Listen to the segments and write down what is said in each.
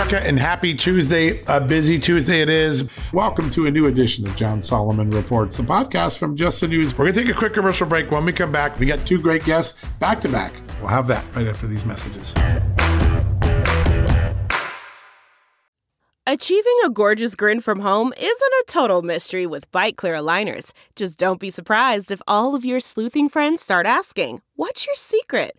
America, and happy Tuesday. A busy Tuesday it is. Welcome to a new edition of John Solomon Reports, the podcast from Just the News. We're going to take a quick commercial break. When we come back, we got two great guests back to back. We'll have that right after these messages. Achieving a gorgeous grin from home isn't a total mystery with Byte clear aligners. Just don't be surprised if all of your sleuthing friends start asking, What's your secret?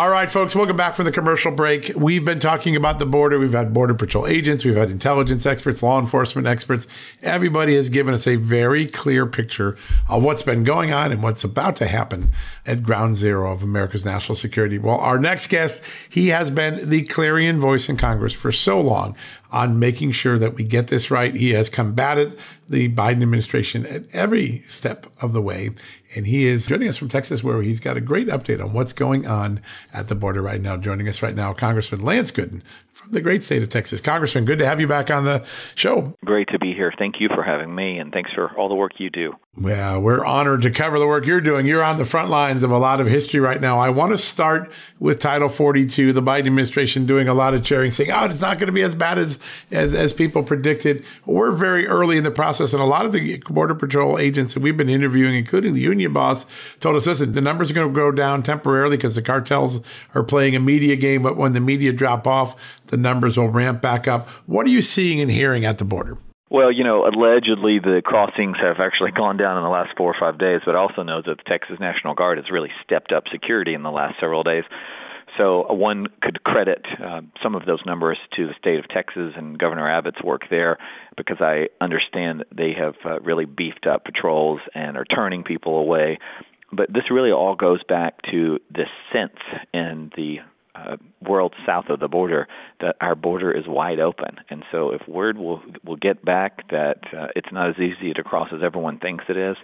All right, folks, welcome back from the commercial break. We've been talking about the border. We've had Border Patrol agents, we've had intelligence experts, law enforcement experts. Everybody has given us a very clear picture of what's been going on and what's about to happen at ground zero of America's national security. Well, our next guest, he has been the clarion voice in Congress for so long on making sure that we get this right. He has combated the Biden administration at every step of the way. And he is joining us from Texas, where he's got a great update on what's going on at the border right now. Joining us right now, Congressman Lance Gooden the great state of Texas. Congressman, good to have you back on the show. Great to be here. Thank you for having me, and thanks for all the work you do. Well, we're honored to cover the work you're doing. You're on the front lines of a lot of history right now. I want to start with Title 42, the Biden administration doing a lot of cheering, saying, oh, it's not going to be as bad as, as, as people predicted. We're very early in the process, and a lot of the Border Patrol agents that we've been interviewing, including the union boss, told us, listen, the numbers are going to go down temporarily because the cartels are playing a media game, but when the media drop off, the numbers will ramp back up. What are you seeing and hearing at the border? Well, you know, allegedly the crossings have actually gone down in the last four or five days, but also know that the Texas National Guard has really stepped up security in the last several days. So uh, one could credit uh, some of those numbers to the state of Texas and Governor Abbott's work there, because I understand they have uh, really beefed up patrols and are turning people away. But this really all goes back to this sense in the uh, world south of the border that our border is wide open. And so if word will will get back that uh, it's not as easy to cross as everyone thinks it is,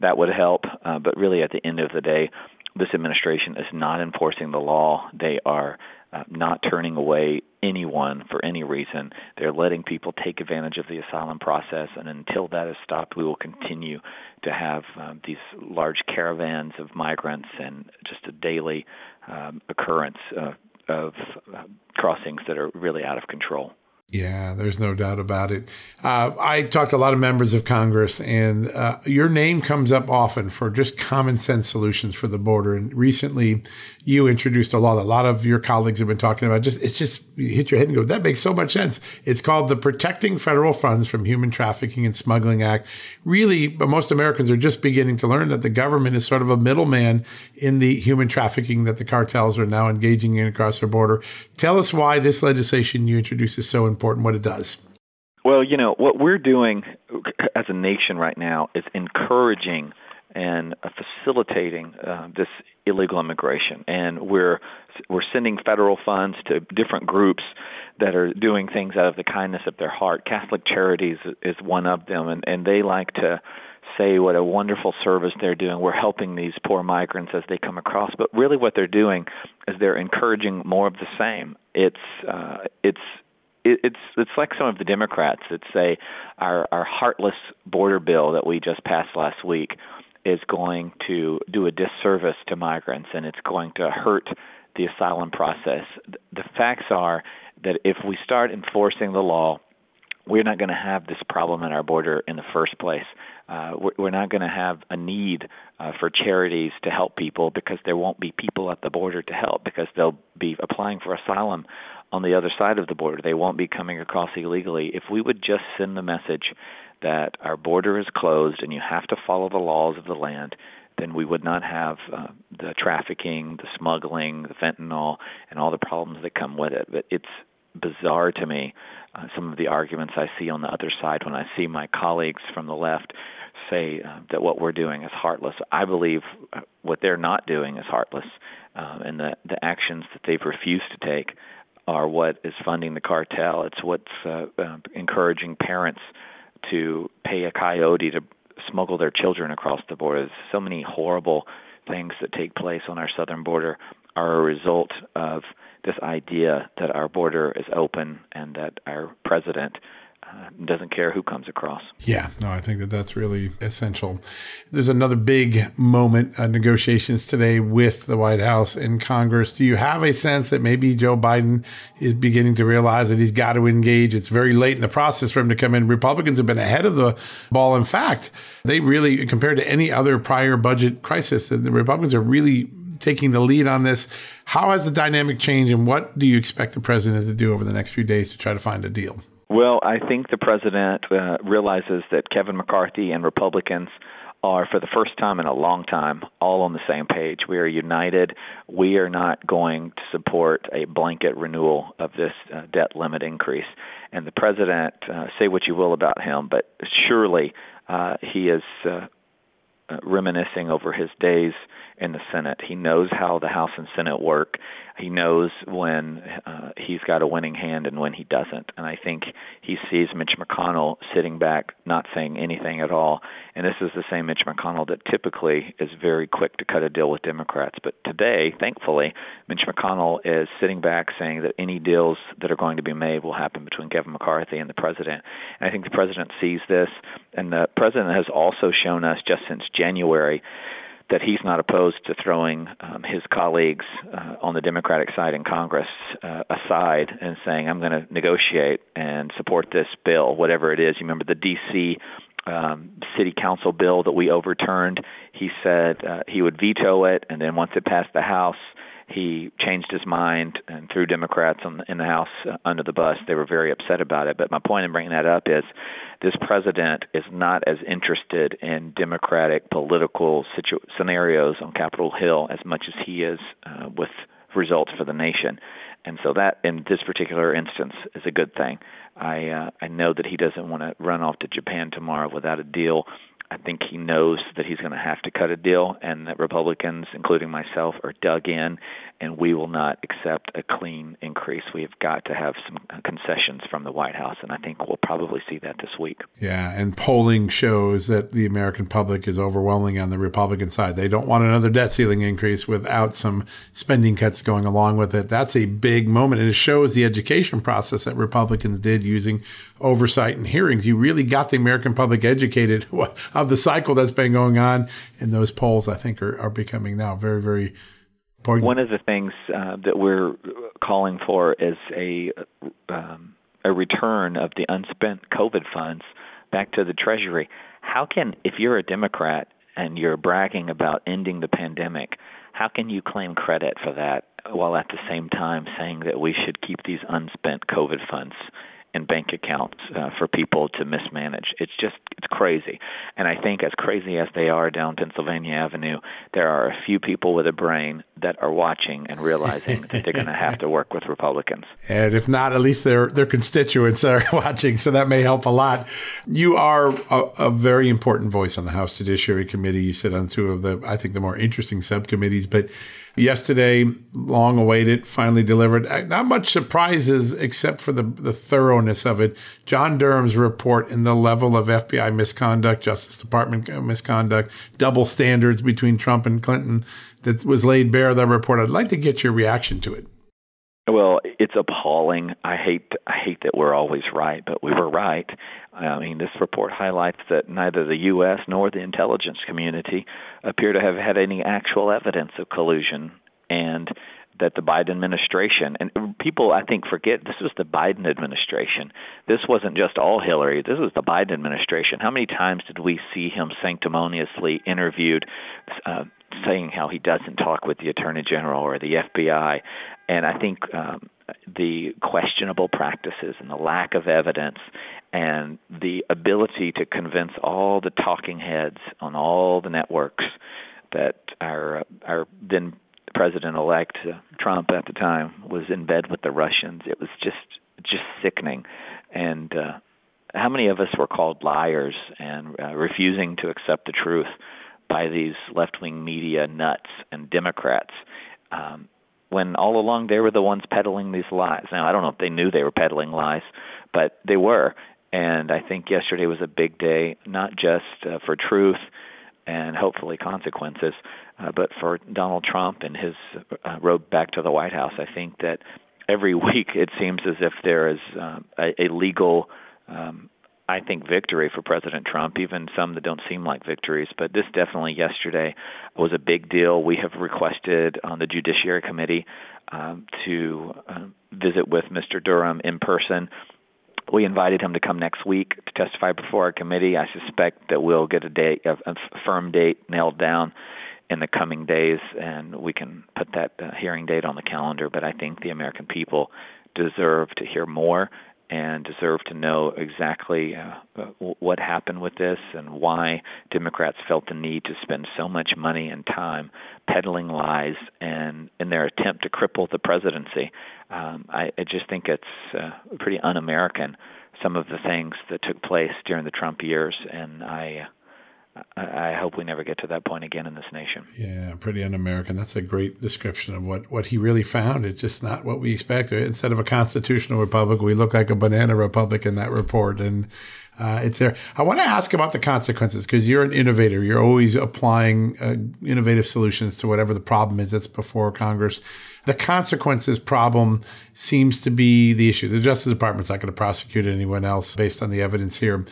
that would help. Uh, but really, at the end of the day, this administration is not enforcing the law. They are uh, not turning away anyone for any reason. They're letting people take advantage of the asylum process, and until that is stopped, we will continue to have um, these large caravans of migrants and just a daily um, occurrence uh, of uh, crossings that are really out of control. Yeah, there's no doubt about it. Uh, I talked to a lot of members of Congress, and uh, your name comes up often for just common sense solutions for the border. And recently, you introduced a that a lot of your colleagues have been talking about. Just it's just you hit your head and go, that makes so much sense. It's called the Protecting Federal Funds from Human Trafficking and Smuggling Act. Really, but most Americans are just beginning to learn that the government is sort of a middleman in the human trafficking that the cartels are now engaging in across our border. Tell us why this legislation you introduced is so important, what it does. Well, you know, what we're doing as a nation right now is encouraging and facilitating uh, this illegal immigration, and we're we're sending federal funds to different groups that are doing things out of the kindness of their heart. Catholic Charities is one of them, and and they like to say what a wonderful service they're doing. We're helping these poor migrants as they come across, but really what they're doing is they're encouraging more of the same. It's uh, it's it's it's like some of the Democrats that say our our heartless border bill that we just passed last week is going to do a disservice to migrants and it's going to hurt the asylum process. The facts are that if we start enforcing the law, we're not going to have this problem at our border in the first place. Uh, we're not going to have a need uh, for charities to help people because there won't be people at the border to help because they'll be applying for asylum on the other side of the border. They won't be coming across illegally. If we would just send the message that our border is closed and you have to follow the laws of the land, then we would not have uh, the trafficking, the smuggling, the fentanyl, and all the problems that come with it. But it's bizarre to me uh, some of the arguments I see on the other side when I see my colleagues from the left say uh, that what we're doing is heartless. I believe uh, what they're not doing is heartless, uh, and the the actions that they've refused to take are what is funding the cartel. It's what's uh, uh, encouraging parents to pay a coyote to smuggle their children across the border. So many horrible things that take place on our southern border are a result of this idea that our border is open and that our president doesn't care who comes across. Yeah, no, I think that that's really essential. There's another big moment of negotiations today with the White House and Congress. Do you have a sense that maybe Joe Biden is beginning to realize that he's got to engage? It's very late in the process for him to come in. Republicans have been ahead of the ball. In fact, they really, compared to any other prior budget crisis, the Republicans are really taking the lead on this. How has the dynamic changed, and what do you expect the president to do over the next few days to try to find a deal? Well, I think the president uh, realizes that Kevin McCarthy and Republicans are, for the first time in a long time, all on the same page. We are united. We are not going to support a blanket renewal of this uh, debt limit increase. And the president, uh, say what you will about him, but surely uh, he is uh, uh, reminiscing over his days in the Senate. He knows how the House and Senate work. He knows when uh, he's got a winning hand and when he doesn't. And I think he sees Mitch McConnell sitting back, not saying anything at all. And this is the same Mitch McConnell that typically is very quick to cut a deal with Democrats. But today, thankfully, Mitch McConnell is sitting back saying that any deals that are going to be made will happen between Kevin McCarthy and the president. And I think the president sees this. And the president has also shown us just since January that he's not opposed to throwing um, his colleagues uh, on the Democratic side in Congress uh, aside and saying, I'm going to negotiate and support this bill, whatever it is. You remember the D.C. Um, city council bill that we overturned? He said uh, he would veto it, and then once it passed the House, he changed his mind and threw Democrats on, in the House uh, under the bus. They were very upset about it. But my point in bringing that up is this president is not as interested in Democratic political situ- scenarios on Capitol Hill as much as he is uh, with results for the nation. And so that, in this particular instance, is a good thing. I uh, I know that he doesn't want to run off to Japan tomorrow without a deal I think he knows that he's going to have to cut a deal, and that Republicans, including myself, are dug in, and we will not accept a clean increase. We have got to have some concessions from the White House, and I think we'll probably see that this week. Yeah, and polling shows that the American public is overwhelming on the Republican side. They don't want another debt ceiling increase without some spending cuts going along with it. That's a big moment, and it shows the education process that Republicans did using oversight and hearings. You really got the American public educated of the cycle that's been going on. And those polls, I think, are, are becoming now very, very important. One of the things uh, that we're calling for is a um, a return of the unspent COVID funds back to the Treasury. How can, if you're a Democrat and you're bragging about ending the pandemic, how can you claim credit for that while at the same time saying that we should keep these unspent COVID funds in bank accounts uh, for people to mismanage. It's just it's crazy. And I think as crazy as they are down Pennsylvania Avenue, there are a few people with a brain that are watching and realizing that they're going to have to work with Republicans. And if not, at least their their constituents are watching, so that may help a lot. You are a, a very important voice on the House Judiciary Committee. You sit on two of the I think the more interesting subcommittees, but yesterday, long awaited, finally delivered. Uh, not much surprises except for the, the thoroughness of it. John Durham's report and the level of FBI misconduct, Justice Department misconduct, double standards between Trump and Clinton that was laid bare in that report. I'd like to get your reaction to it. Well, it's appalling. I hate I hate that we're always right, but we were right. I mean, this report highlights that neither the U.S. nor the intelligence community appear to have had any actual evidence of collusion, and that the Biden administration and people I think forget this was the Biden administration. This wasn't just all Hillary. This was the Biden administration. How many times did we see him sanctimoniously interviewed, uh, saying how he doesn't talk with the attorney general or the FBI? And I think um, the questionable practices and the lack of evidence and the ability to convince all the talking heads on all the networks that our our then president elect uh, Trump at the time was in bed with the Russians it was just just sickening and uh how many of us were called liars and uh, refusing to accept the truth by these left-wing media nuts and Democrats um when all along they were the ones peddling these lies. Now, I don't know if they knew they were peddling lies, but they were. And I think yesterday was a big day, not just uh, for truth and hopefully consequences, uh, but for Donald Trump and his uh, road back to the White House. I think that every week it seems as if there is uh, a, a legal um, I think, victory for President Trump, even some that don't seem like victories. But this definitely yesterday was a big deal. We have requested on the Judiciary Committee um, to uh, visit with Mr. Durham in person. We invited him to come next week to testify before our committee. I suspect that we'll get a date, a, firm date nailed down in the coming days, and we can put that uh, hearing date on the calendar. But I think the American people deserve to hear more and deserve to know exactly uh, what happened with this and why Democrats felt the need to spend so much money and time peddling lies and in their attempt to cripple the presidency. Um, I, I just think it's uh, pretty un-American some of the things that took place during the Trump years, and I. Uh, I hope we never get to that point again in this nation. Yeah, pretty un-American. That's a great description of what, what he really found. It's just not what we expect. Instead of a constitutional republic, we look like a banana republic in that report. And uh, it's there. I want to ask about the consequences because you're an innovator. You're always applying uh, innovative solutions to whatever the problem is that's before Congress. The consequences problem seems to be the issue. The Justice Department's not going to prosecute anyone else based on the evidence here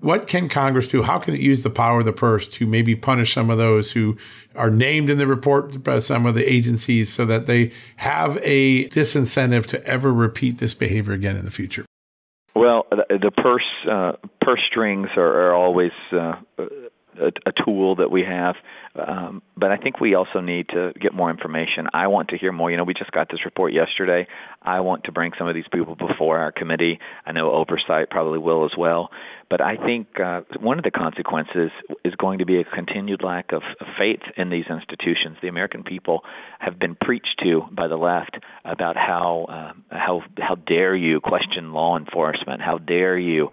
what can Congress do? How can it use the power of the purse to maybe punish some of those who are named in the report by some of the agencies so that they have a disincentive to ever repeat this behavior again in the future? Well, the purse uh, purse strings are, are always uh, a, a tool that we have. Um, but I think we also need to get more information. I want to hear more. You know, we just got this report yesterday. I want to bring some of these people before our committee. I know oversight probably will as well. But I think uh, one of the consequences is going to be a continued lack of, of faith in these institutions. The American people have been preached to by the left about how uh, how how dare you question law enforcement? How dare you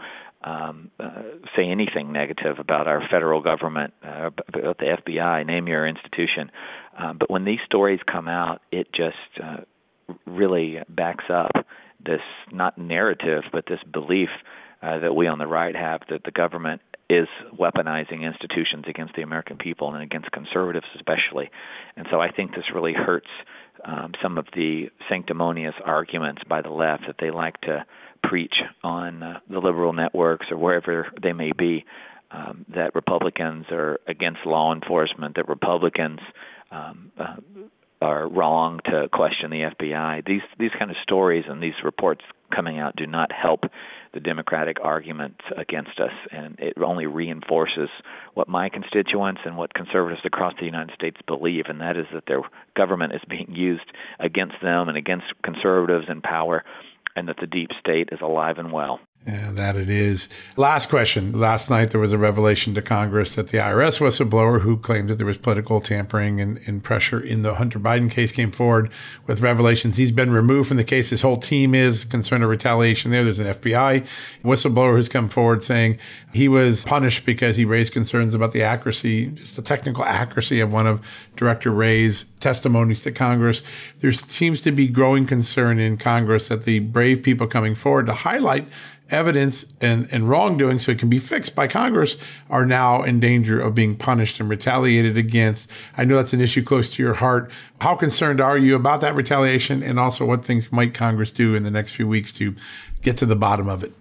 um, uh, say anything negative about our federal government, uh, about the FBI, name your institution. Uh, but when these stories come out, it just uh, really backs up this not narrative, but this belief uh, that we on the right have that the government is weaponizing institutions against the American people and against conservatives especially. And so I think this really hurts um, some of the sanctimonious arguments by the left that they like to preach on uh, the liberal networks or wherever they may be. Um, that Republicans are against law enforcement, that Republicans um, uh, are wrong to question the FBI. These these kind of stories and these reports coming out do not help the Democratic argument against us, and it only reinforces what my constituents and what conservatives across the United States believe, and that is that their government is being used against them and against conservatives in power, and that the deep state is alive and well. Yeah, that it is. Last question. Last night there was a revelation to Congress that the IRS whistleblower who claimed that there was political tampering and, and, pressure in the Hunter Biden case came forward with revelations. He's been removed from the case. His whole team is concerned of retaliation there. There's an FBI whistleblower who's come forward saying he was punished because he raised concerns about the accuracy, just the technical accuracy of one of Director Wray's testimonies to Congress. There seems to be growing concern in Congress that the brave people coming forward to highlight evidence and, and wrongdoing so it can be fixed by Congress are now in danger of being punished and retaliated against. I know that's an issue close to your heart. How concerned are you about that retaliation and also what things might Congress do in the next few weeks to get to the bottom of it?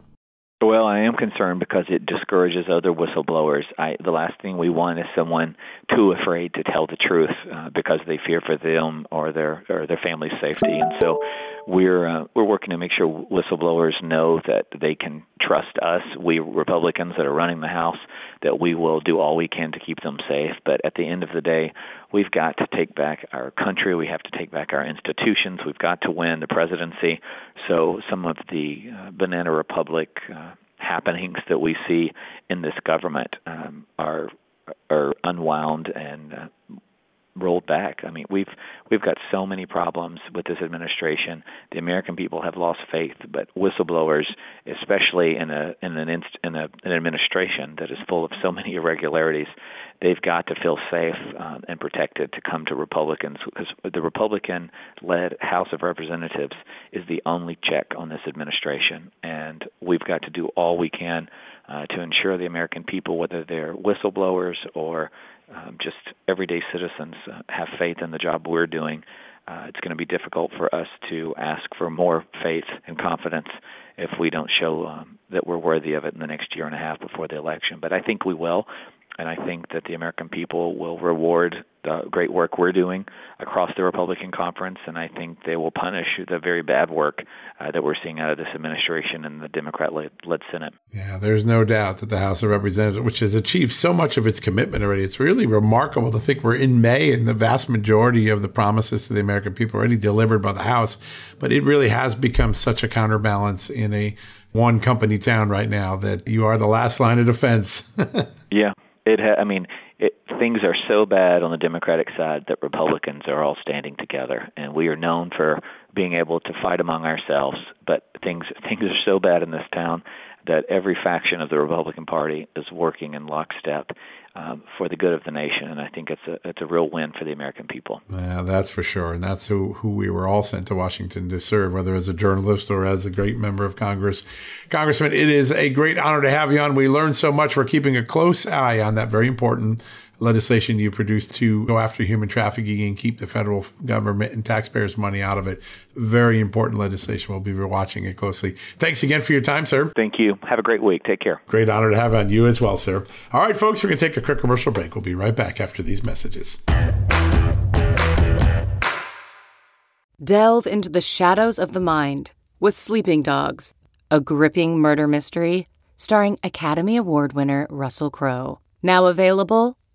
Well, I am concerned because it discourages other whistleblowers. I, the last thing we want is someone too afraid to tell the truth uh, because they fear for them or their or their family's safety. And so, we're uh, we're working to make sure whistleblowers know that they can trust us, we Republicans that are running the House, that we will do all we can to keep them safe. But at the end of the day, we've got to take back our country. We have to take back our institutions. We've got to win the presidency. So some of the uh, banana republic uh, happenings that we see in this government um, are are unwound and uh, rolled back. I mean, we've we've got so many problems with this administration. The American people have lost faith, but whistleblowers, especially in a in an inst, in a, an administration that is full of so many irregularities, they've got to feel safe um, and protected to come to Republicans because the Republican-led House of Representatives is the only check on this administration, and we've got to do all we can uh, to ensure the American people, whether they're whistleblowers or um, just everyday citizens uh, have faith in the job we're doing. Uh, it's going to be difficult for us to ask for more faith and confidence if we don't show um, that we're worthy of it in the next year and a half before the election. But I think we will and I think that the American people will reward the great work we're doing across the Republican conference, and I think they will punish the very bad work uh, that we're seeing out of this administration and the Democrat-led Senate. Yeah, there's no doubt that the House of Representatives, which has achieved so much of its commitment already, it's really remarkable to think we're in May and the vast majority of the promises to the American people already delivered by the House, but it really has become such a counterbalance in a one company town right now that you are the last line of defense. yeah, it ha- I mean, it, things are so bad on the Democratic side that Republicans are all standing together, and we are known for being able to fight among ourselves. But things things are so bad in this town that every faction of the Republican Party is working in lockstep um, for the good of the nation, and I think it's a it's a real win for the American people. Yeah, that's for sure, and that's who who we were all sent to Washington to serve, whether as a journalist or as a great member of Congress. Congressman, it is a great honor to have you on. We learned so much. We're keeping a close eye on that very important legislation you produced to go after human trafficking and keep the federal government and taxpayers' money out of it. Very important legislation. We'll be watching it closely. Thanks again for your time, sir. Thank you. Have a great week. Take care. Great honor to have on you as well, sir. All right, folks, we're going to take a quick commercial break. We'll be right back after these messages. Delve into the shadows of the mind with Sleeping Dogs, a gripping murder mystery starring Academy Award winner Russell Crowe. Now available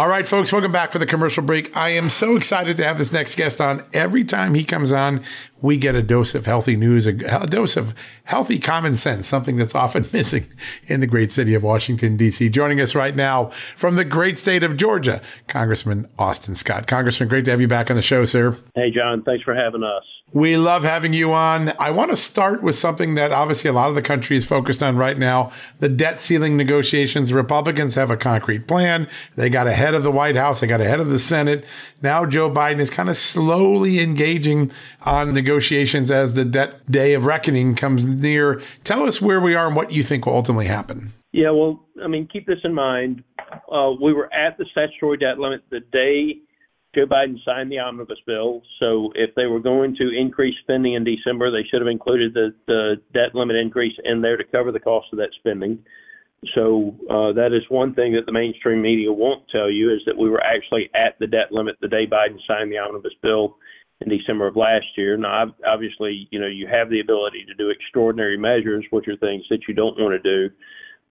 All right, folks, welcome back for the commercial break. I am so excited to have this next guest on. Every time he comes on, we get a dose of healthy news, a, dose of healthy common sense, something that's often missing in the great city of Washington, D.C. Joining us right now from the great state of Georgia, Congressman Austin Scott. Congressman, great to have you back on the show, sir. Hey, John, thanks for having us. We love having you on. I want to start with something that obviously a lot of the country is focused on right now the debt ceiling negotiations. The Republicans have a concrete plan. They got ahead of the White House, they got ahead of the Senate. Now Joe Biden is kind of slowly engaging on negotiations as the debt day of reckoning comes near. Tell us where we are and what you think will ultimately happen. Yeah, well, I mean, keep this in mind. Uh, we were at the statutory debt limit the day Joe Biden signed the omnibus bill. So if they were going to increase spending in December, they should have included the, the debt limit increase in there to cover the cost of that spending. So uh, that is one thing that the mainstream media won't tell you is that we were actually at the debt limit the day Biden signed the omnibus bill in December of last year. Now, obviously, you know, you have the ability to do extraordinary measures, which are things that you don't want to do.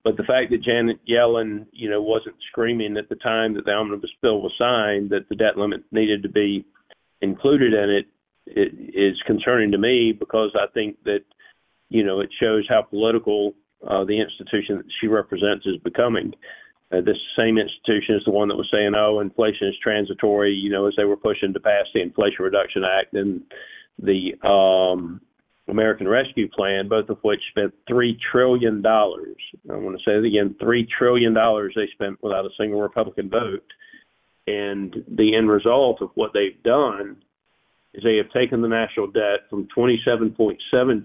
But the fact that Janet Yellen, you know, wasn't screaming at the time that the omnibus bill was signed that the debt limit needed to be included in it, it is concerning to me because I think that, you know, it shows how political uh, the institution that she represents is becoming. Uh, this same institution is the one that was saying, "Oh, inflation is transitory," you know, as they were pushing to pass the Inflation Reduction Act and the um, American Rescue Plan, both of which spent $3 trillion. I want to say it again $3 trillion they spent without a single Republican vote. And the end result of what they've done is they have taken the national debt from $27.7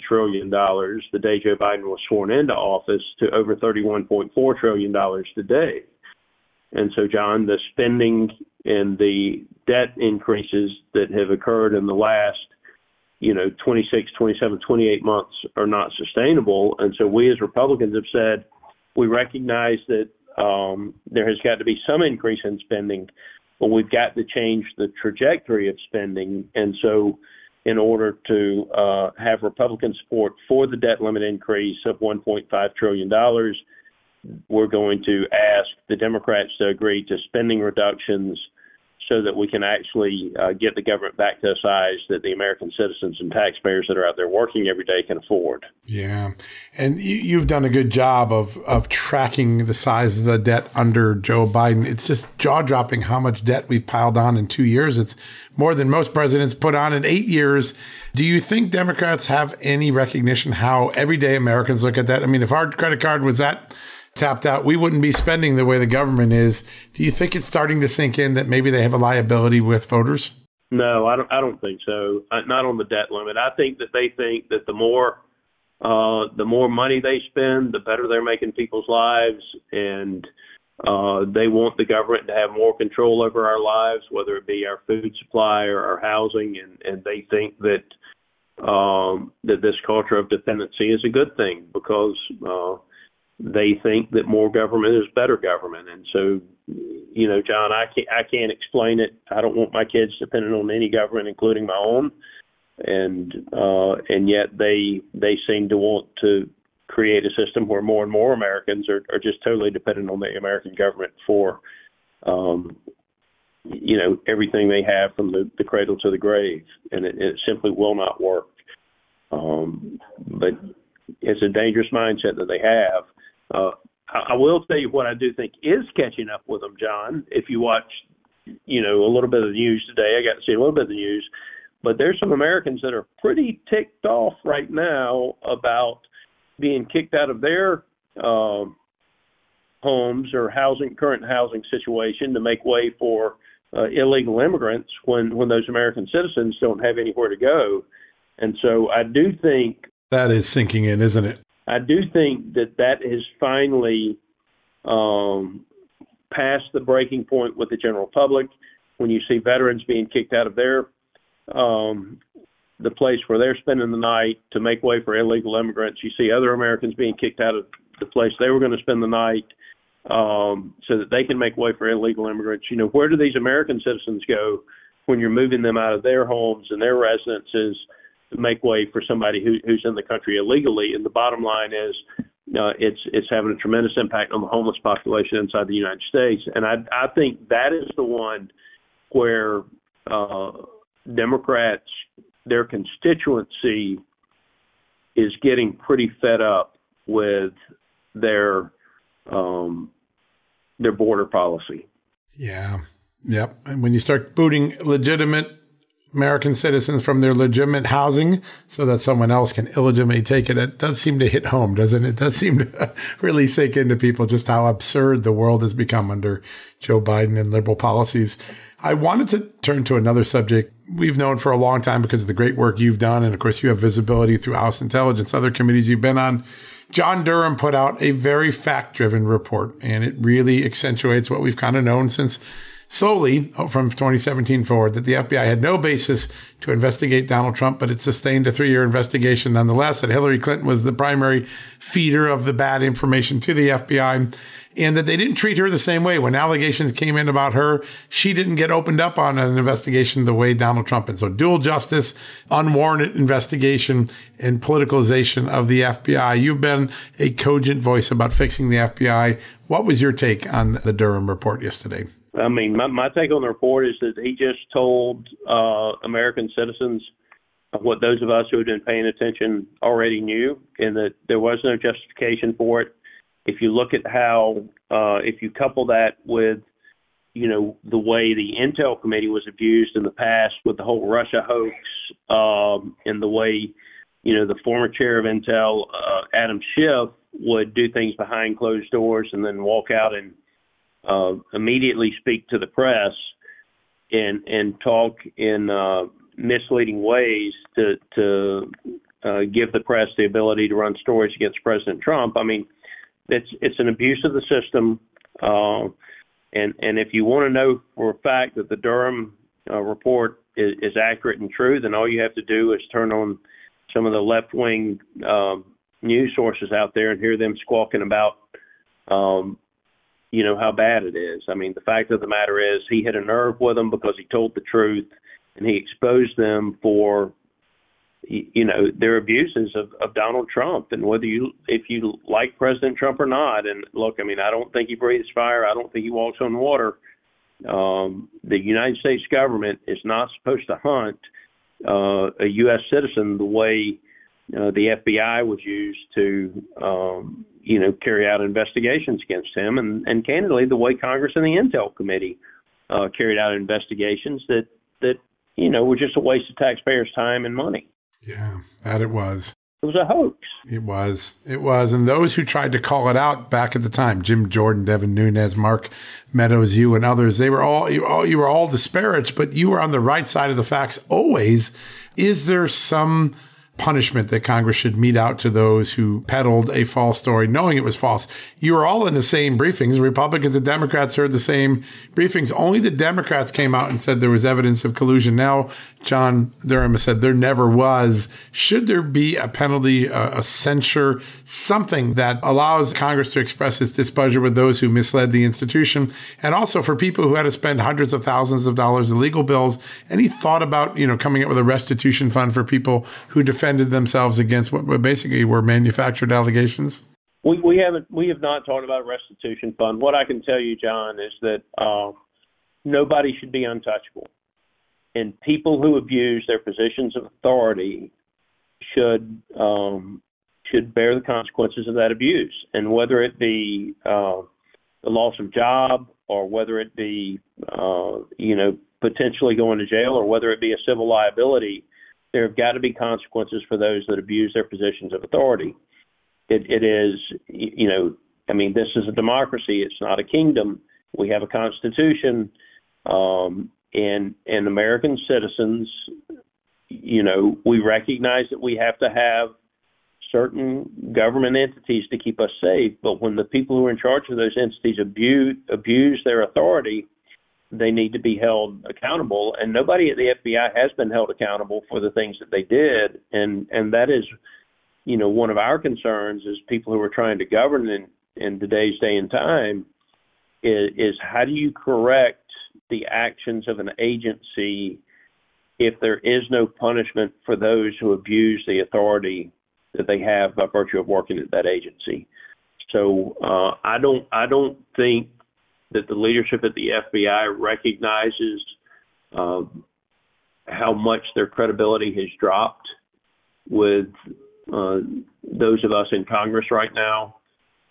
trillion the day Joe Biden was sworn into office to over $31.4 trillion today. And so, John, the spending and the debt increases that have occurred in the last you know 26 27 28 months are not sustainable. And so we as republicans have said we recognize that um, there has got to be some increase in spending but we've got to change the trajectory of spending. And so in order to uh, have republican support for the debt limit increase of 1.5 trillion dollars we're going to ask the democrats to agree to spending reductions so that we can actually uh, get the government back to a size that the American citizens and taxpayers that are out there working every day can afford. Yeah, and you, have done a good job of of tracking the size of the debt under Joe Biden. It's just jaw dropping how much debt we've piled on in two years. It's more than most presidents put on in eight years. Do you think Democrats have any recognition how everyday Americans look at that? I mean, if our credit card was that tapped out, we wouldn't be spending the way the government is. Do you think it's starting to sink in that maybe they have a liability with voters? No, I don't. I don't think so. Not on the debt limit. I think that they think that the more uh, the more money they spend, the better they're making people's lives, and uh, they want the government to have more control over our lives, whether it be our food supply or our housing, and, and they think that um, that this culture of dependency is a good thing because uh, they think that more government is better government, and so you know, John, I can't I can't explain it. I don't want my kids dependent on any government, including my own, and uh, and yet they they seem to want to create a system where more and more Americans are, are just totally dependent on the American government for um, you know everything they have from the, the cradle to the grave, and it, it simply will not work. Um, but it's a dangerous mindset that they have. Uh, I, will tell you what I do think is catching up with them, John. If you watch, you know, a little bit of the news today, I got to see a little bit of the news, but there's some Americans that are pretty ticked off right now about being kicked out of their uh, homes or housing current housing situation to make way for uh, illegal immigrants when when those American citizens don't have anywhere to go. And so I do think that is sinking in, isn't it? I do think that that is finally um, past the breaking point with the general public. When you see veterans being kicked out of their um, the place where they're spending the night to make way for illegal immigrants, you see other Americans being kicked out of the place they were going to spend the night um, so that they can make way for illegal immigrants. You know, where do these American citizens go when you're moving them out of their homes and their residences make way for somebody who, who's in the country illegally? And the bottom line is, uh, it's it's having a tremendous impact on the homeless population inside the United States. And I I think that is the one where uh, Democrats, their constituency, is getting pretty fed up with their um, their border policy. Yeah. Yep. And when you start booting legitimate American citizens from their legitimate housing so that someone else can illegitimately take it, it does seem to hit home, doesn't it? It does seem to really sink into people just how absurd the world has become under Joe Biden and liberal policies. I wanted to turn to another subject we've known for a long time because of the great work you've done. And of course, you have visibility through House Intelligence, other committees you've been on. John Durham put out a very fact driven report, and it really accentuates what we've kind of known since slowly oh, uh, from 2017 forward that the FBI had no basis to investigate Donald Trump, but it sustained a three year investigation nonetheless, that Hillary Clinton was the primary feeder of the bad information to the FBI and that they didn't treat her the same way. When allegations came in about her, she didn't get opened up on an investigation the way Donald Trump did. So dual justice, unwarranted investigation, and politicalization of the FBI. You've been a cogent voice about fixing the FBI. What was your take on the Durham report yesterday? I mean, my, my take on the report is that he just told uh, American citizens what those of us who had been paying attention already knew, and that there was no justification for it. If you look at how, uh, if you couple that with, you know, the way the Intel Committee was abused in the past with the whole Russia hoax, um, and the way, you know, the former chair of Intel, uh, Adam Schiff, would do things behind closed doors and then walk out and uh, immediately speak to the press and and talk in uh, misleading ways to to uh, give the press the ability to run stories against President Trump. I mean, it's it's an abuse of the system. Uh, and and if you want to know for a fact that the Durham uh, report is, is accurate and true, then all you have to do is turn on some of the left wing um, news sources out there and hear them squawking about, um, you know, how bad it is. I mean, the fact of the matter is, he hit a nerve with them because he told the truth, and he exposed them for you know their abuses of, of Donald Trump and whether you if you like President Trump or not and look I mean I don't think he breathes fire I don't think he walks on water um, the United States government is not supposed to hunt uh, a U.S. citizen the way uh, the FBI was used to um, you know carry out investigations against him and and candidly the way Congress and the Intel Committee uh, carried out investigations that that you know were just a waste of taxpayers' time and money. Yeah, that it was. It was a hoax. It was. It was. And those who tried to call it out back at the time, Jim Jordan, Devin Nunes, Mark Meadows, you and others, they were all you, all you were all disparaged, but you were on the right side of the facts always. Is there some punishment that Congress should mete out to those who peddled a false story, knowing it was false. You were all in the same briefings. Republicans and Democrats heard the same briefings. Only the Democrats came out and said there was evidence of collusion. Now, John Durham has said there never was. Should there be a penalty, a, a censure, something that allows Congress to express its displeasure with those who misled the institution? And also for people who had to spend hundreds of thousands of dollars in legal bills, any thought about, you know, coming up with a restitution fund for people who defended defended themselves against what basically were manufactured allegations? We we haven't we have not talked about restitution fund. What I can tell you, John, is that uh, nobody should be untouchable, and people who abuse their positions of authority should um, should bear the consequences of that abuse, and whether it be uh, the loss of job or whether it be uh, you know potentially going to jail or whether it be a civil liability there have got to be consequences for those that abuse their positions of authority. It, it is, you know, I mean, this is a democracy. It's not a kingdom. We have a constitution, um, and and American citizens, you know, we recognize that we have to have certain government entities to keep us safe, but when the people who are in charge of those entities abuse abuse their authority, they need to be held accountable. And nobody at the FBI has been held accountable for the things that they did, and and that is, you know, one of our concerns is people who are trying to govern in in today's day and time is, is how do you correct the actions of an agency if there is no punishment for those who abuse the authority that they have by virtue of working at that agency. So uh, I don't I don't think that the leadership at the FBI recognizes uh, how much their credibility has dropped with uh, those of us in Congress right now.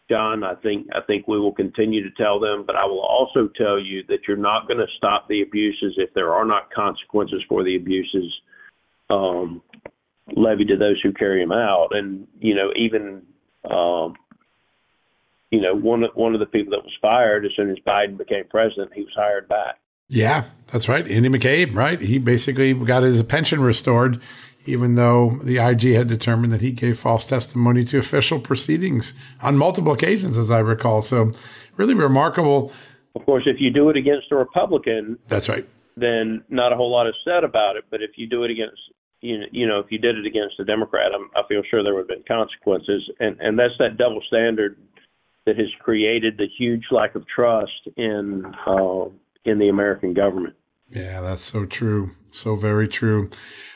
John, I think I think we will continue to tell them, but I will also tell you that you're not going to stop the abuses if there are not consequences for the abuses um, levied to those who carry them out. And you know, even um, you know, one one of the people that was fired as soon as Biden became president, he was hired back. Yeah, that's right. Andy McCabe, right? He basically got his pension restored even though the IG had determined that he gave false testimony to official proceedings on multiple occasions, as I recall. So, really remarkable. Of course, if you do it against a Republican, that's right. Then not a whole lot is said about it. But if you do it against, you know, if you did it against a Democrat, I'm, I feel sure there would have been consequences. And and that's that double standard that has created the huge lack of trust in uh, in the American government. Yeah, that's so true. So very true.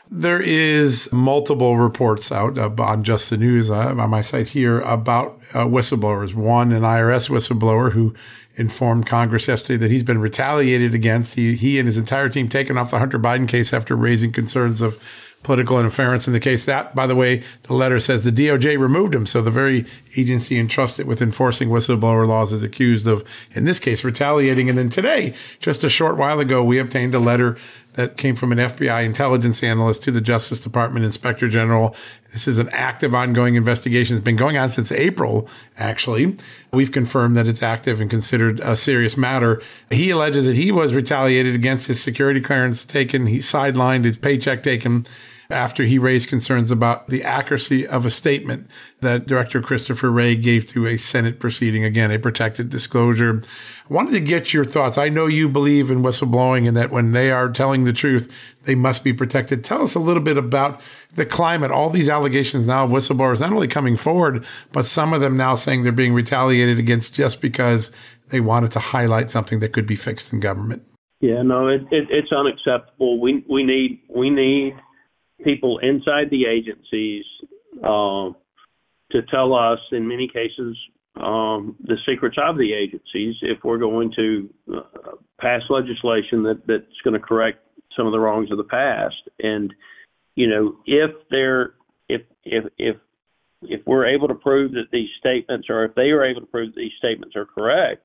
There is multiple reports out uh, on Just the News uh, on my site here about uh, whistleblowers. One, an IRS whistleblower who informed Congress yesterday that he's been retaliated against. He, he and his entire team taken off the Hunter Biden case after raising concerns of political interference in the case. That, by the way, the letter says the DOJ removed him. So the very agency entrusted with enforcing whistleblower laws is accused of, in this case, retaliating. And then today, just a short while ago, we obtained a letter that came from an FBI intelligence analyst to the Justice Department Inspector General. This is an active, ongoing investigation. It's been going on since April, actually. We've confirmed that it's active and considered a serious matter. He alleges that he was retaliated against his security clearance taken, he sidelined his paycheck taken after he raised concerns about the accuracy of a statement that Director Christopher Wray gave to a Senate proceeding. Again, a protected disclosure. I wanted to get your thoughts. I know you believe in whistleblowing and that when they are telling the truth, they must be protected. Tell us a little bit about the climate. All these allegations now of whistleblowers not only coming forward, but some of them now saying they're being retaliated against just because they wanted to highlight something that could be fixed in government. Yeah, no, it, it, it's unacceptable. We we need we need people inside the agencies uh, to tell us, in many cases, um, the secrets of the agencies if we're going to uh, pass legislation that, that's going to correct some of the wrongs of the past. And you know, if they're if if if if we're able to prove that these statements, or if they are able to prove that these statements are correct,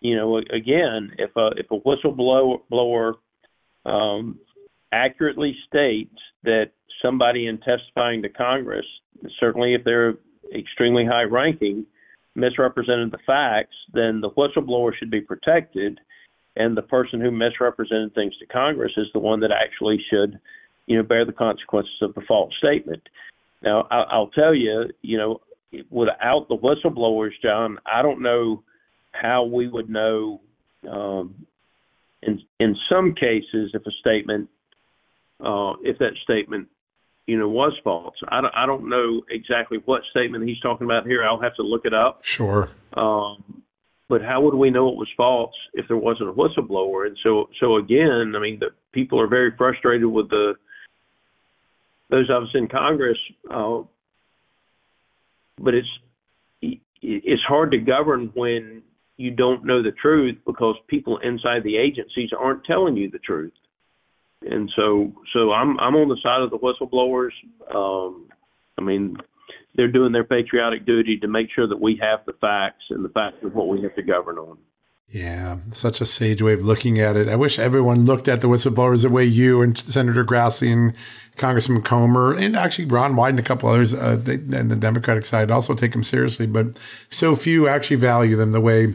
you know, again, if a if a whistleblower blower, um, accurately states that somebody in testifying to Congress, certainly if they're extremely high ranking, misrepresented the facts, then the whistleblower should be protected, and the person who misrepresented things to Congress is the one that actually should, you know, bear the consequences of the false statement. Now, I'll tell you, you know, without the whistleblowers, John, I don't know how we would know. Um, in in some cases, if a statement if that statement, you know, was false. I don't, I don't know exactly what statement he's talking about here. I'll have to look it up. Sure. Um, but how would we know it was false if there wasn't a whistleblower? And so, so again, I mean, the people are very frustrated with the those of us in Congress. Uh, but it's it's hard to govern when you don't know the truth because people inside the agencies aren't telling you the truth and so so I'm I'm on the side of the whistleblowers. Um, I mean, they're doing their patriotic duty to make sure that we have the facts and the facts of what we have to govern on. Yeah, such a sage way of looking at it. I wish everyone looked at the whistleblowers the way you and Senator Grassley and Congressman Comer and actually Ron Wyden and a couple others uh, they, and the Democratic side also take them seriously, but so few actually value them the way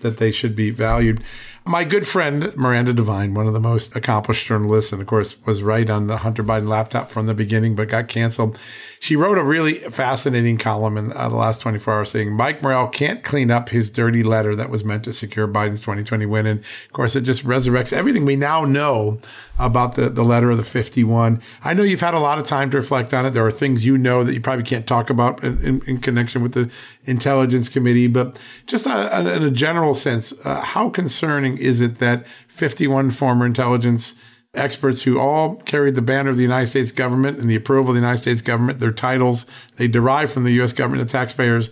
that they should be valued. My good friend Miranda Devine, one of the most accomplished journalists, and of course was right on the Hunter Biden laptop from the beginning, but got canceled. She wrote a really fascinating column in uh, the last 24 hours saying Mike Morell can't clean up his dirty letter that was meant to secure Biden's 2020 win. And of course, it just resurrects everything we now know about the, the letter of the 51. I know you've had a lot of time to reflect on it. There are things you know that you probably can't talk about in, in, in connection with the Intelligence Committee, but just a, a, in a general sense, uh, how concerning is it that 51 former intelligence experts who all carried the banner of the United States government and the approval of the United States government, their titles they derived from the U.S. government, the taxpayers,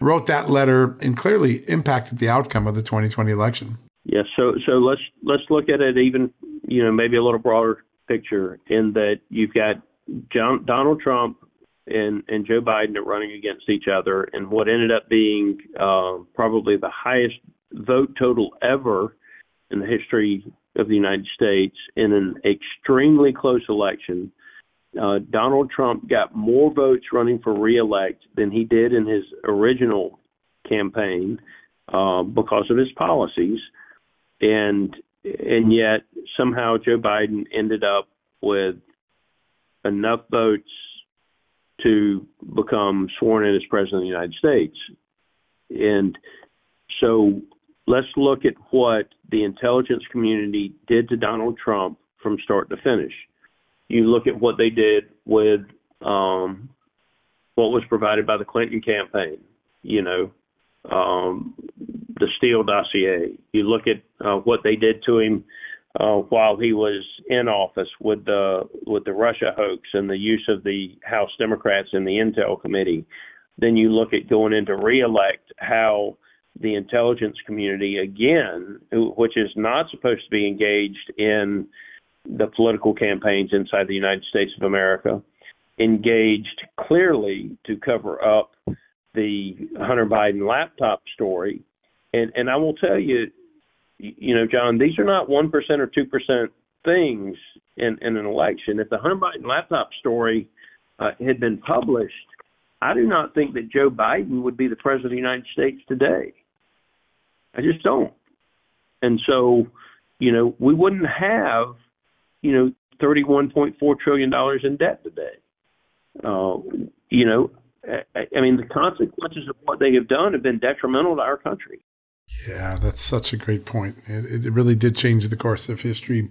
wrote that letter and clearly impacted the outcome of the 2020 election. Yes, so so let's let's look at it even you know maybe a little broader picture in that you've got John, Donald Trump and and Joe Biden are running against each other, and what ended up being uh, probably the highest vote total ever in the history of the United States in an extremely close election. Uh, Donald Trump got more votes running for reelect than he did in his original campaign uh, because of his policies, and and yet somehow Joe Biden ended up with enough votes to become sworn in as president of the United States. And so let's look at what the intelligence community did to Donald Trump from start to finish. You look at what they did with um, what was provided by the Clinton campaign, you know, um, the Steele dossier. You look at uh, what they did to him uh, while he was in office with the with the Russia hoax and the use of the House Democrats in the Intel Committee. Then you look at going into reelect how the intelligence community again, which is not supposed to be engaged in the political campaigns inside the United States of America, engaged clearly to cover up the Hunter Biden laptop story. And and I will tell you, you know, John, these are not one percent or two percent things in, in an election. If the Hunter Biden laptop story uh, had been published, I do not think that Joe Biden would be the president of the United States today. I just don't. And so, you know, we wouldn't have, you know, $31.4 trillion in debt today. Uh, you know, I, I mean, the consequences of what they have done have been detrimental to our country. Yeah, that's such a great point. It, it really did change the course of history.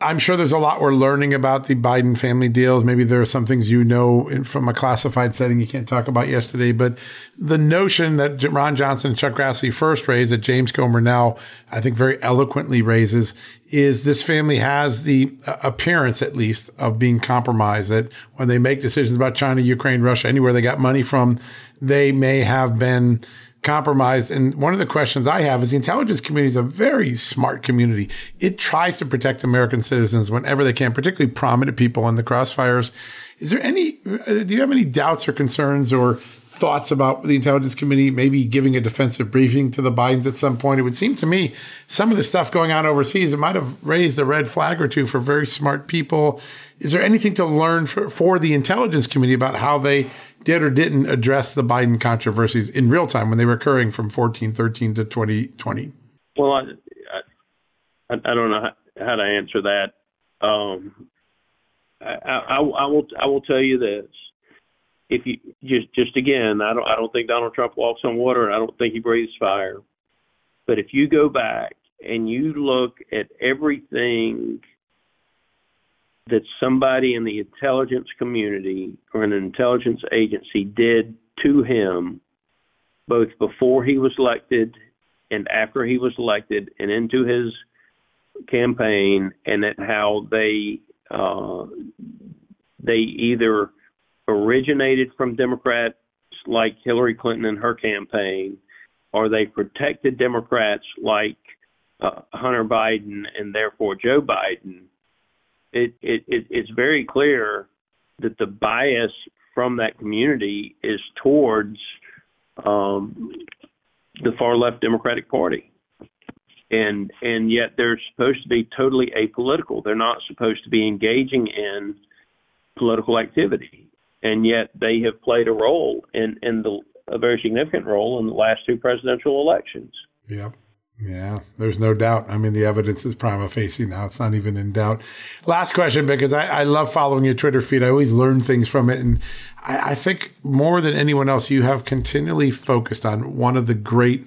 I'm sure there's a lot we're learning about the Biden family deals. Maybe there are some things you know from a classified setting you can't talk about yesterday, but the notion that Ron Johnson and Chuck Grassley first raised, that James Comer now, I think, very eloquently raises, is this family has the uh, appearance, at least, of being compromised. That when they make decisions about China, Ukraine, Russia, anywhere they got money from, they may have been compromised. And one of the questions I have is the intelligence community is a very smart community. It tries to protect American citizens whenever they can, particularly prominent people in the crossfires. Is there any, uh, do you have any doubts or concerns or thoughts about the intelligence committee maybe giving a defensive briefing to the Bidens at some point? It would seem to me some of the stuff going on overseas, it might have raised a red flag or two for very smart people. Is there anything to learn for, for the intelligence committee about how they did or didn't address the Biden controversies in real time when they were occurring from 1413 to 2020? Well, I, I, I don't know how, how, to answer that. Um, I, I, I, will I will tell you this: if you just just again, I don't I don't think Donald Trump walks on water, and I don't think he breathes fire. But if you go back and you look at everything that somebody in the intelligence community or an intelligence agency did to him both before he was elected and after he was elected and into his campaign and at how they uh, they either originated from Democrats like Hillary Clinton and her campaign or they protected Democrats like uh, Hunter Biden and therefore Joe Biden it, it, it it's very clear that the bias from that community is towards um, the far left Democratic Party, and and yet they're supposed to be totally apolitical. They're not supposed to be engaging in political activity, and yet they have played a role in in the a very significant role in the last two presidential elections. Yeah. Yeah, there's no doubt. I mean, the evidence is prima facie now. It's not even in doubt. Last question, because I, I love following your Twitter feed. I always learn things from it. And I, I think more than anyone else, you have continually focused on one of the great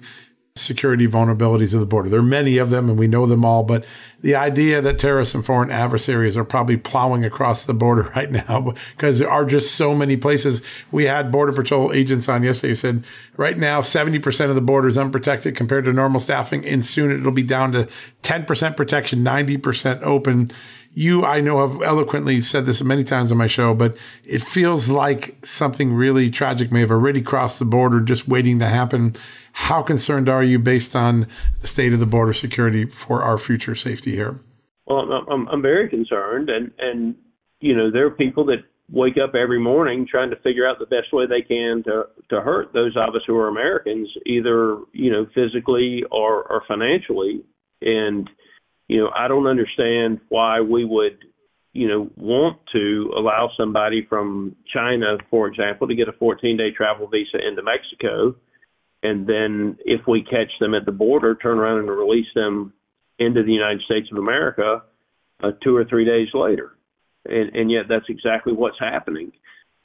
security vulnerabilities of the border. There are many of them and we know them all, but the idea that terrorists and foreign adversaries are probably plowing across the border right now because there are just so many places. We had Border Patrol agents on yesterday who said right now 70% of the border is unprotected compared to normal staffing, and soon it'll be down to 10% protection, 90% open. You, I know, have eloquently said this many times on my show, but it feels like something really tragic may have already crossed the border, just waiting to happen. How concerned are you based on the state of the border security for our future safety here? Well, I'm, I'm very concerned, and and you know there are people that wake up every morning trying to figure out the best way they can to to hurt those of us who are Americans, either you know physically or or financially, and you know I don't understand why we would you know want to allow somebody from China, for example, to get a 14 day travel visa into Mexico and then if we catch them at the border, turn around and release them into the United States of America uh, two or three days later. And, and yet that's exactly what's happening.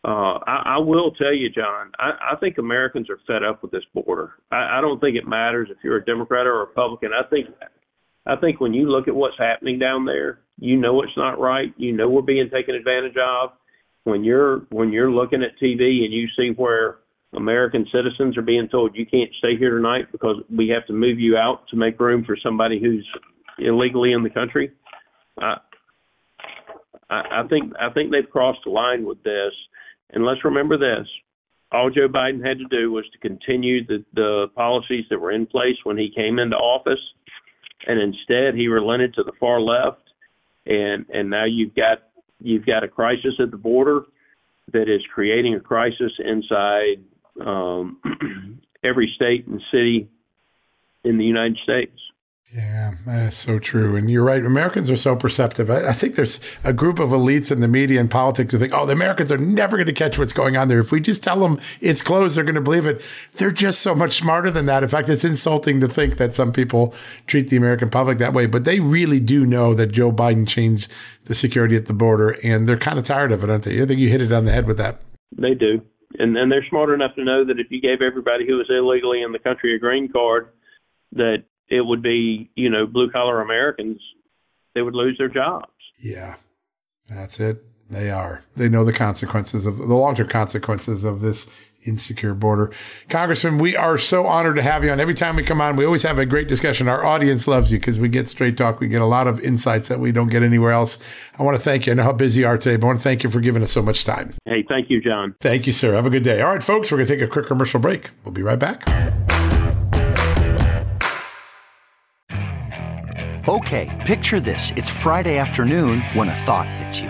Uh, I, I will tell you, John, I, I think Americans are fed up with this border. I, I don't think it matters if you're a Democrat or a Republican. I think, I think when you look at what's happening down there, you know it's not right. You know we're being taken advantage of. When you're when you're looking at TV and you see where American citizens are being told you can't stay here tonight because we have to move you out to make room for somebody who's illegally in the country. I, I, think I think they've crossed the line with this. And let's remember this: all Joe Biden had to do was to continue the the policies that were in place when he came into office, and instead he relented to the far left, and and now you've got you've got a crisis at the border that is creating a crisis inside um, every state and city in the United States. Yeah, that's so true. And you're right. Americans are so perceptive. I, I, think there's a group of elites in the media and politics who think, oh, the Americans are never going to catch what's going on there. If we just tell them it's closed, they're going to believe it. They're just so much smarter than that. In fact, it's insulting to think that some people treat the American public that way. But they really do know that Joe Biden changed the security at the border, and they're kind of tired of it, aren't they? I think you hit it on the head with that. They do and and they're smart enough to know that if you gave everybody who was illegally in the country a green card, that it would be you know blue collar Americans, they would lose their jobs. Yeah, that's it. They are. They know the consequences of the long term consequences of this insecure border. Congressman, we are so honored to have you on. Every time we come on, we always have a great discussion. Our audience loves you because we get straight talk. We get a lot of insights that we don't get anywhere else. I want to thank you. I know how busy you are today, but I want to thank you for giving us so much time. Hey, thank you, John. Thank you, sir. Have a good day. All right, folks, we're going to take a quick commercial break. We'll be right back. Okay, picture this. It's Friday afternoon when a thought hits you.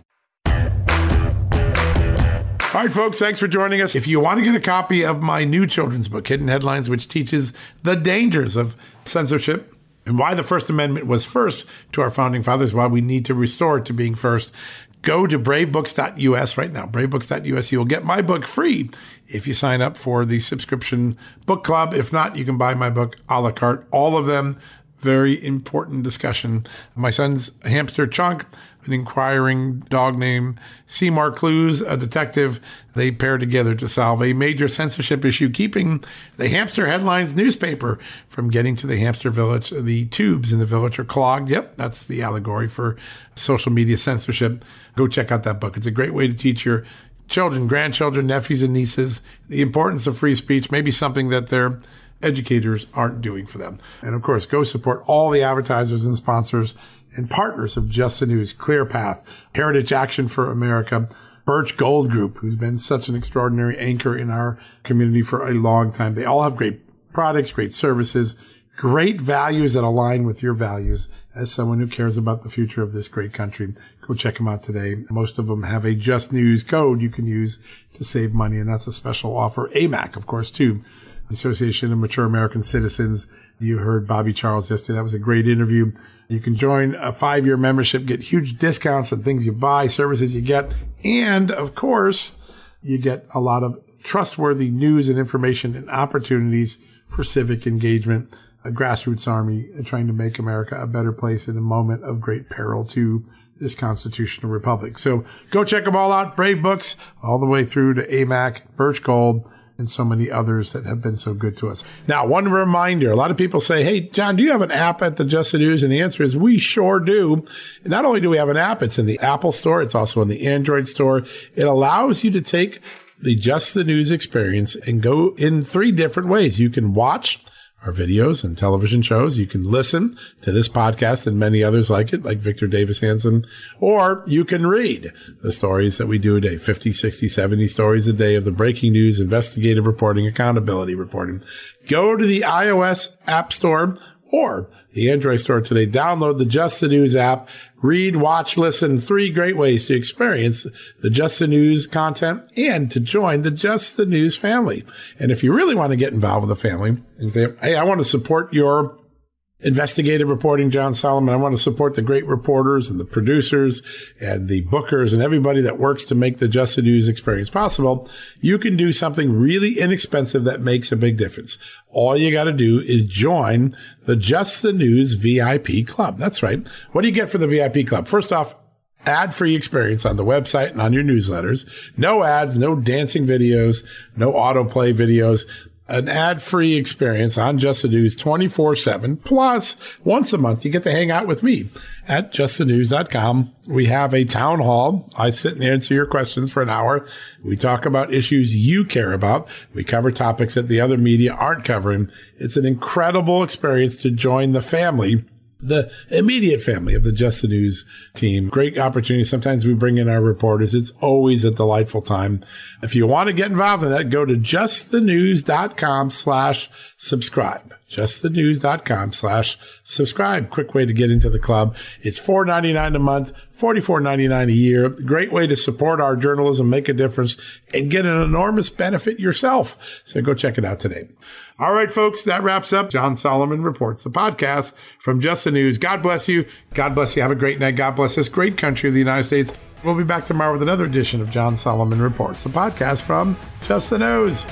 All right, folks, thanks for joining us. If you want to get a copy of my new children's book, Hidden Headlines, which teaches the dangers of censorship and why the First Amendment was first to our founding fathers, why we need to restore it to being first, go to bravebooks.us right now. Bravebooks.us. You'll get my book free if you sign up for the subscription book club. If not, you can buy my book a la carte. All of them very important discussion. My son's hamster Chunk an inquiring dog named Seymour Clues, a detective. They pair together to solve a major censorship issue, keeping the hamster headlines newspaper from getting to the hamster village. The tubes in the village are clogged. Yep, that's the allegory for social media censorship. Go check out that book. It's a great way to teach your children, grandchildren, nephews, and nieces the importance of free speech, maybe something that their educators aren't doing for them. And of course, go support all the advertisers and sponsors and partners of Just the News, ClearPath, Heritage Action for America, Birch Gold Group, who's been such an extraordinary anchor in our community for a long time. They all have great products, great services, great values that align with your values as someone who cares about the future of this great country. Go check them out today. Most of them have a Just News code you can use to save money, and that's a special offer. AMAC, of course, too. Association of Mature American Citizens. You heard Bobby Charles yesterday. That was a great interview. You can join a five year membership, get huge discounts on things you buy, services you get. And of course, you get a lot of trustworthy news and information and opportunities for civic engagement. A grassroots army trying to make America a better place in a moment of great peril to this constitutional republic. So go check them all out. Brave Books all the way through to AMAC, Birch Gold and so many others that have been so good to us. Now, one reminder, a lot of people say, Hey, John, do you have an app at the Just the News? And the answer is we sure do. And not only do we have an app, it's in the Apple store. It's also in the Android store. It allows you to take the Just the News experience and go in three different ways. You can watch our videos and television shows. You can listen to this podcast and many others like it, like Victor Davis Hanson, or you can read the stories that we do a day, 50, 60, 70 stories a day of the breaking news, investigative reporting, accountability reporting. Go to the iOS app store or the Android store today. Download the Just the News app. Read, watch, listen. Three great ways to experience the Just the News content and to join the Just the News family. And if you really want to get involved with the family and say, Hey, I want to support your investigative reporting, John Solomon. I want to support the great reporters and the producers and the bookers and everybody that works to make the Just the News experience possible. You can do something really inexpensive that makes a big difference. All you got to do is join the Just the News VIP club. That's right. What do you get for the VIP club? First off, ad free experience on the website and on your newsletters. No ads, no dancing videos, no autoplay videos an ad-free experience on Just the News 24-7. Plus, once a month, you get to hang out with me at justthenews.com. We have a town hall. I sit and answer your questions for an hour. We talk about issues you care about. We cover topics that the other media aren't covering. It's an incredible experience to join the family the immediate family of the Just the News team. Great opportunity. Sometimes we bring in our reporters. It's always a delightful time. If you want to get involved in that, go to justthenews.com slash subscribe. Justthenews.com slash subscribe. Quick way to get into the club. It's $4.99 a month, $44.99 a year. Great way to support our journalism, make a difference, and get an enormous benefit yourself. So go check it out today. All right, folks, that wraps up John Solomon Reports, the podcast from Just the News. God bless you. God bless you. Have a great night. God bless this great country of the United States. We'll be back tomorrow with another edition of John Solomon Reports, the podcast from Just the News.